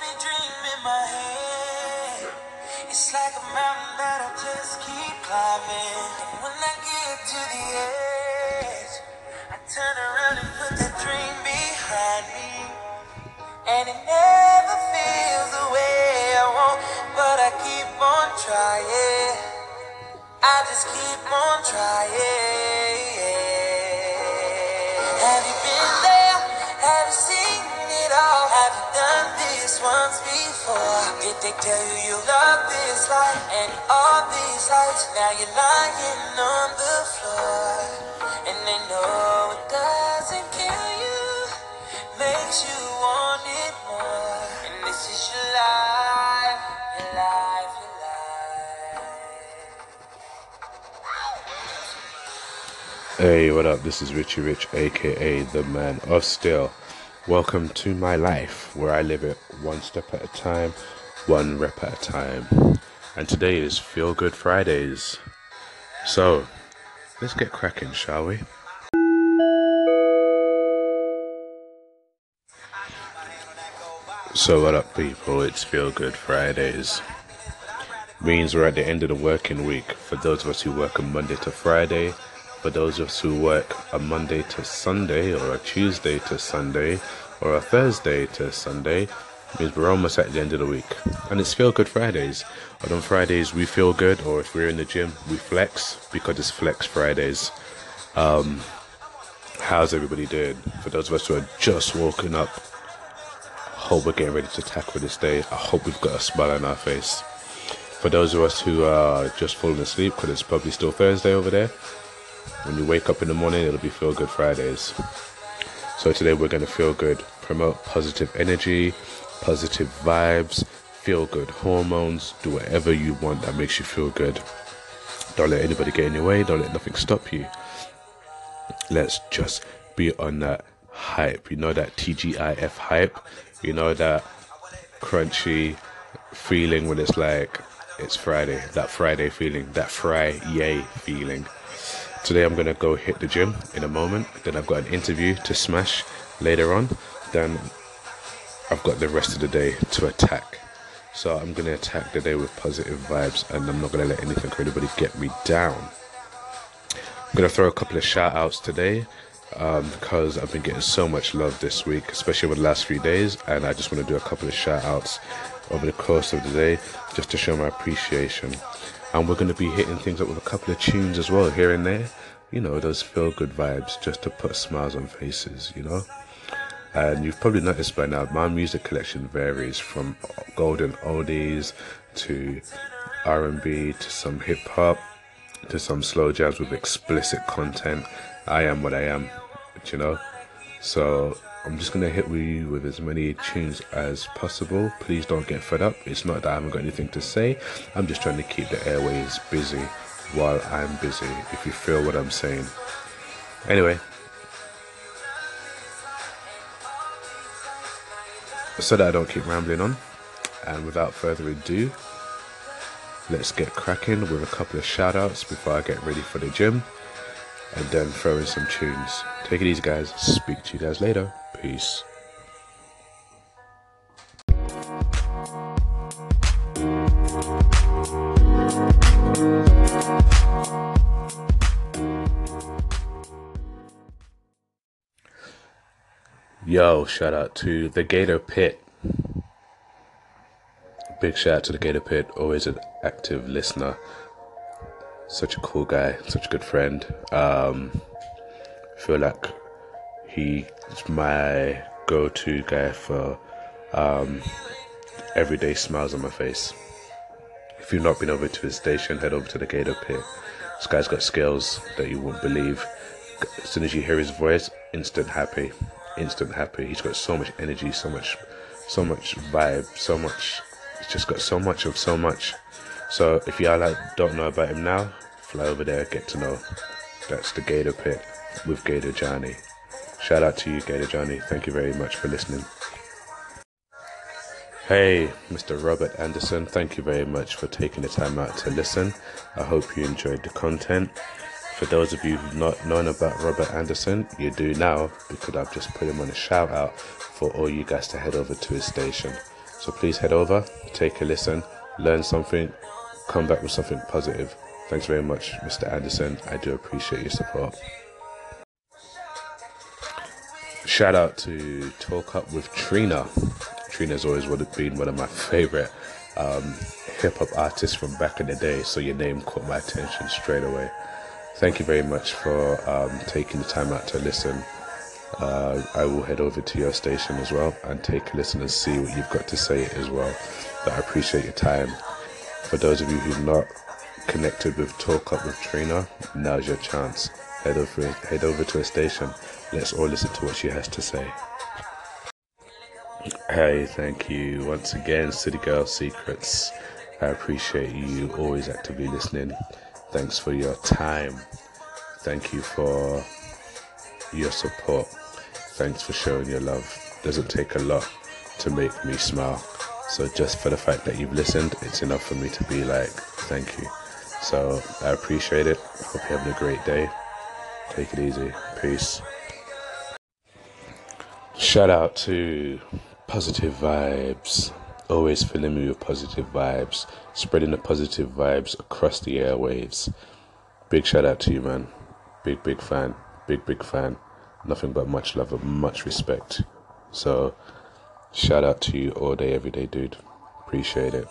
every dream in my head. It's like a mountain that I just keep climbing. And when I get to the edge, I turn around and put that dream behind me. And it never feels the way I want, but I keep on trying. I just keep on trying. Have you been there? Once before? Did they tell you you love this life and all these lights? Now you're lying on the floor, and they know it doesn't kill you, makes you want it more. And this is your life, your life, your life. Hey, what up? This is Richie Rich, aka the man of steel. Welcome to my life where I live it one step at a time, one rep at a time. And today is Feel Good Fridays. So, let's get cracking, shall we? So, what up, people? It's Feel Good Fridays. Means we're at the end of the working week. For those of us who work a Monday to Friday, for those of us who work a Monday to Sunday, or a Tuesday to Sunday, or a Thursday to Sunday, means we're almost at the end of the week. And it's Feel Good Fridays. And on Fridays, we feel good, or if we're in the gym, we flex because it's Flex Fridays. Um, how's everybody doing? For those of us who are just woken up, I hope we're getting ready to tackle this day. I hope we've got a smile on our face. For those of us who are just falling asleep, because it's probably still Thursday over there, when you wake up in the morning, it'll be Feel Good Fridays. So today we're going to feel good, promote positive energy, positive vibes, feel good hormones, do whatever you want that makes you feel good. Don't let anybody get in your way, don't let nothing stop you. Let's just be on that hype. You know that TGIF hype? You know that crunchy feeling when it's like it's Friday, that Friday feeling, that Fry yay feeling. Today I'm gonna go hit the gym in a moment. Then I've got an interview to smash later on. Then I've got the rest of the day to attack. So I'm gonna attack the day with positive vibes, and I'm not gonna let anything or anybody get me down. I'm gonna throw a couple of shout outs today um, because I've been getting so much love this week, especially over the last few days, and I just want to do a couple of shout outs over the course of the day just to show my appreciation. And we're going to be hitting things up with a couple of tunes as well here and there. You know, those feel good vibes just to put smiles on faces, you know. And you've probably noticed by now, my music collection varies from golden oldies to R&B to some hip hop to some slow jams with explicit content. I am what I am, you know. So I'm just gonna hit you with as many tunes as possible. Please don't get fed up. It's not that I haven't got anything to say. I'm just trying to keep the airways busy while I'm busy. If you feel what I'm saying. Anyway. So that I don't keep rambling on, and without further ado, let's get cracking with a couple of shout outs before I get ready for the gym and then throw in some tunes. Take it easy, guys. Speak to you guys later. Peace. Yo, shout out to the Gator Pit. Big shout out to the Gator Pit, always an active listener. Such a cool guy, such a good friend. Um, feel like he's my go-to guy for um, everyday smiles on my face. If you've not been over to his station, head over to the Gator Pit. This guy's got skills that you won't believe. As soon as you hear his voice, instant happy, instant happy. He's got so much energy, so much, so much vibe, so much. He's just got so much of so much. So if y'all like, don't know about him now, fly over there, get to know. That's the Gator Pit with Gator Johnny. Shout out to you, Gator Johnny. Thank you very much for listening. Hey, Mr. Robert Anderson, thank you very much for taking the time out to listen. I hope you enjoyed the content. For those of you who've not known about Robert Anderson, you do now because I've just put him on a shout out for all you guys to head over to his station. So please head over, take a listen, learn something, come back with something positive. Thanks very much, Mr. Anderson. I do appreciate your support. Shout out to Talk Up with Trina. Trina's always been one of my favorite um, hip hop artists from back in the day, so your name caught my attention straight away. Thank you very much for um, taking the time out to listen. Uh, I will head over to your station as well and take a listen and see what you've got to say as well. But I appreciate your time. For those of you who are not connected with Talk Up with Trina, now's your chance. Head over, head over to a station. Let's all listen to what she has to say. Hey, thank you once again, City Girl Secrets. I appreciate you always actively listening. Thanks for your time. Thank you for your support. Thanks for showing your love. Doesn't take a lot to make me smile. So just for the fact that you've listened, it's enough for me to be like, thank you. So I appreciate it. Hope you're having a great day. Take it easy. Peace. Shout out to Positive Vibes. Always filling me with positive vibes, spreading the positive vibes across the airwaves. Big shout out to you, man. Big, big fan. Big, big fan. Nothing but much love and much respect. So, shout out to you all day, every day, dude. Appreciate it.